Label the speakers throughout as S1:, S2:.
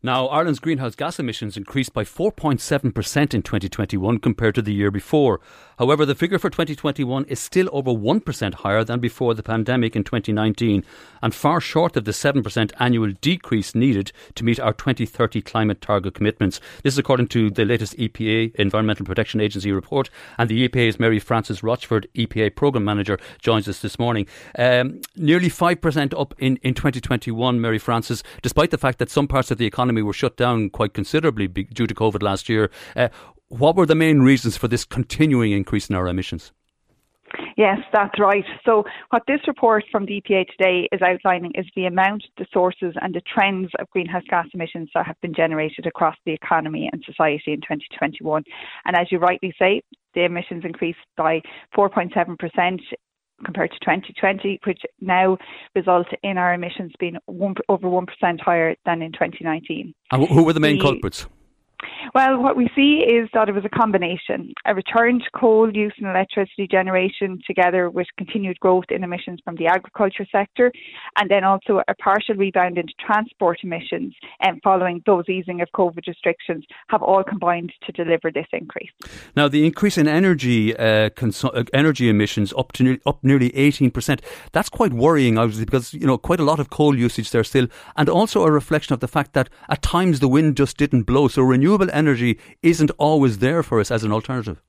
S1: Now, Ireland's greenhouse gas emissions increased by 4.7% in 2021 compared to the year before. However, the figure for 2021 is still over 1% higher than before the pandemic in 2019 and far short of the 7% annual decrease needed to meet our 2030 climate target commitments. This is according to the latest EPA Environmental Protection Agency report. And the EPA's Mary Frances Rochford, EPA Programme Manager, joins us this morning. Um, nearly 5% up in, in 2021, Mary Frances, despite the fact that some parts of the economy were shut down quite considerably due to COVID last year. Uh, what were the main reasons for this continuing increase in our emissions?
S2: Yes, that's right. So, what this report from the EPA today is outlining is the amount, the sources, and the trends of greenhouse gas emissions that have been generated across the economy and society in 2021. And as you rightly say, the emissions increased by 4.7% compared to 2020, which now result in our emissions being one, over 1% higher than in 2019.
S1: And who were the main the, culprits?
S2: Well, what we see is that it was a combination a return to coal use and electricity generation, together with continued growth in emissions from the agriculture sector, and then also a partial rebound into transport emissions and following those easing of COVID restrictions have all combined to deliver this increase.
S1: Now, the increase in energy uh, consu- uh, energy emissions up to ne- up nearly 18%, that's quite worrying, obviously, because you know quite a lot of coal usage there still, and also a reflection of the fact that at times the wind just didn't blow. So renewable energy isn't always there for us as an alternative.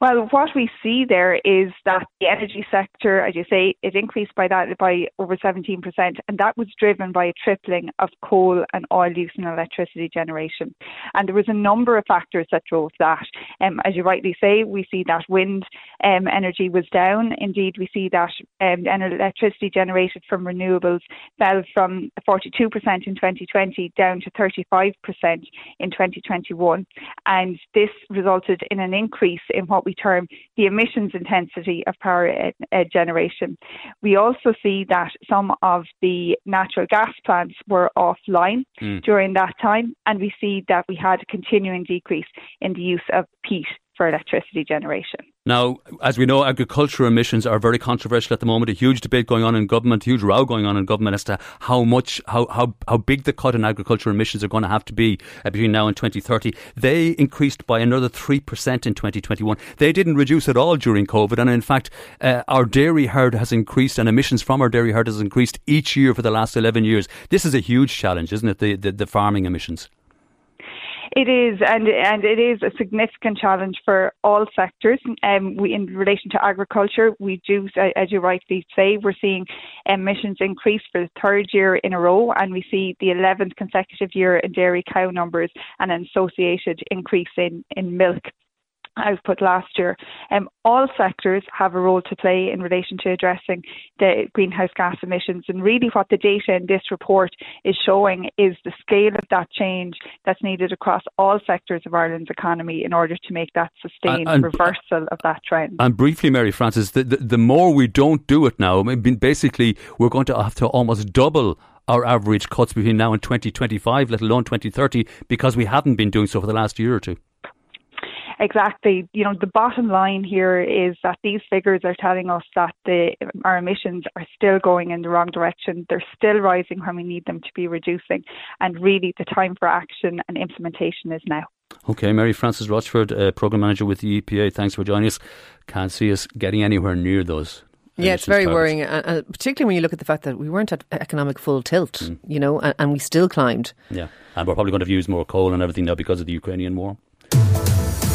S2: Well, what we see there is that the energy sector, as you say, it increased by that by over 17%, and that was driven by a tripling of coal and oil use in electricity generation. And there was a number of factors that drove that. Um, as you rightly say, we see that wind um, energy was down. Indeed, we see that um, electricity generated from renewables fell from 42% in 2020 down to 35% in 2021, and this resulted in an increase in what we term the emissions intensity of power uh, generation. We also see that some of the natural gas plants were offline mm. during that time, and we see that we had a continuing decrease in the use of peat for electricity generation.
S1: Now, as we know, agricultural emissions are very controversial at the moment. A huge debate going on in government, huge row going on in government as to how much, how, how, how big the cut in agricultural emissions are going to have to be uh, between now and 2030. They increased by another 3% in 2021. They didn't reduce at all during COVID. And in fact, uh, our dairy herd has increased and emissions from our dairy herd has increased each year for the last 11 years. This is a huge challenge, isn't it? The, the, the farming emissions.
S2: It is, and and it is a significant challenge for all sectors. Um, we, in relation to agriculture, we do, as you rightly say, we're seeing emissions increase for the third year in a row, and we see the 11th consecutive year in dairy cow numbers and an associated increase in in milk output last year. Um, all sectors have a role to play in relation to addressing the greenhouse gas emissions. And really, what the data in this report is showing is the scale of that change that's needed across all sectors of Ireland's economy in order to make that sustained and, and, reversal of that trend.
S1: And briefly, Mary Frances, the, the, the more we don't do it now, I mean, basically, we're going to have to almost double our average cuts between now and 2025, let alone 2030, because we haven't been doing so for the last year or two.
S2: Exactly. You know, the bottom line here is that these figures are telling us that the our emissions are still going in the wrong direction. They're still rising when we need them to be reducing, and really the time for action and implementation is now.
S1: Okay, Mary Frances Rochford, uh, Programme Manager with the EPA, thanks for joining us. Can't see us getting anywhere near those.
S3: Yeah, it's very targets. worrying, uh, particularly when you look at the fact that we weren't at economic full tilt, mm. you know, and, and we still climbed.
S1: Yeah, and we're probably going to use more coal and everything now because of the Ukrainian war.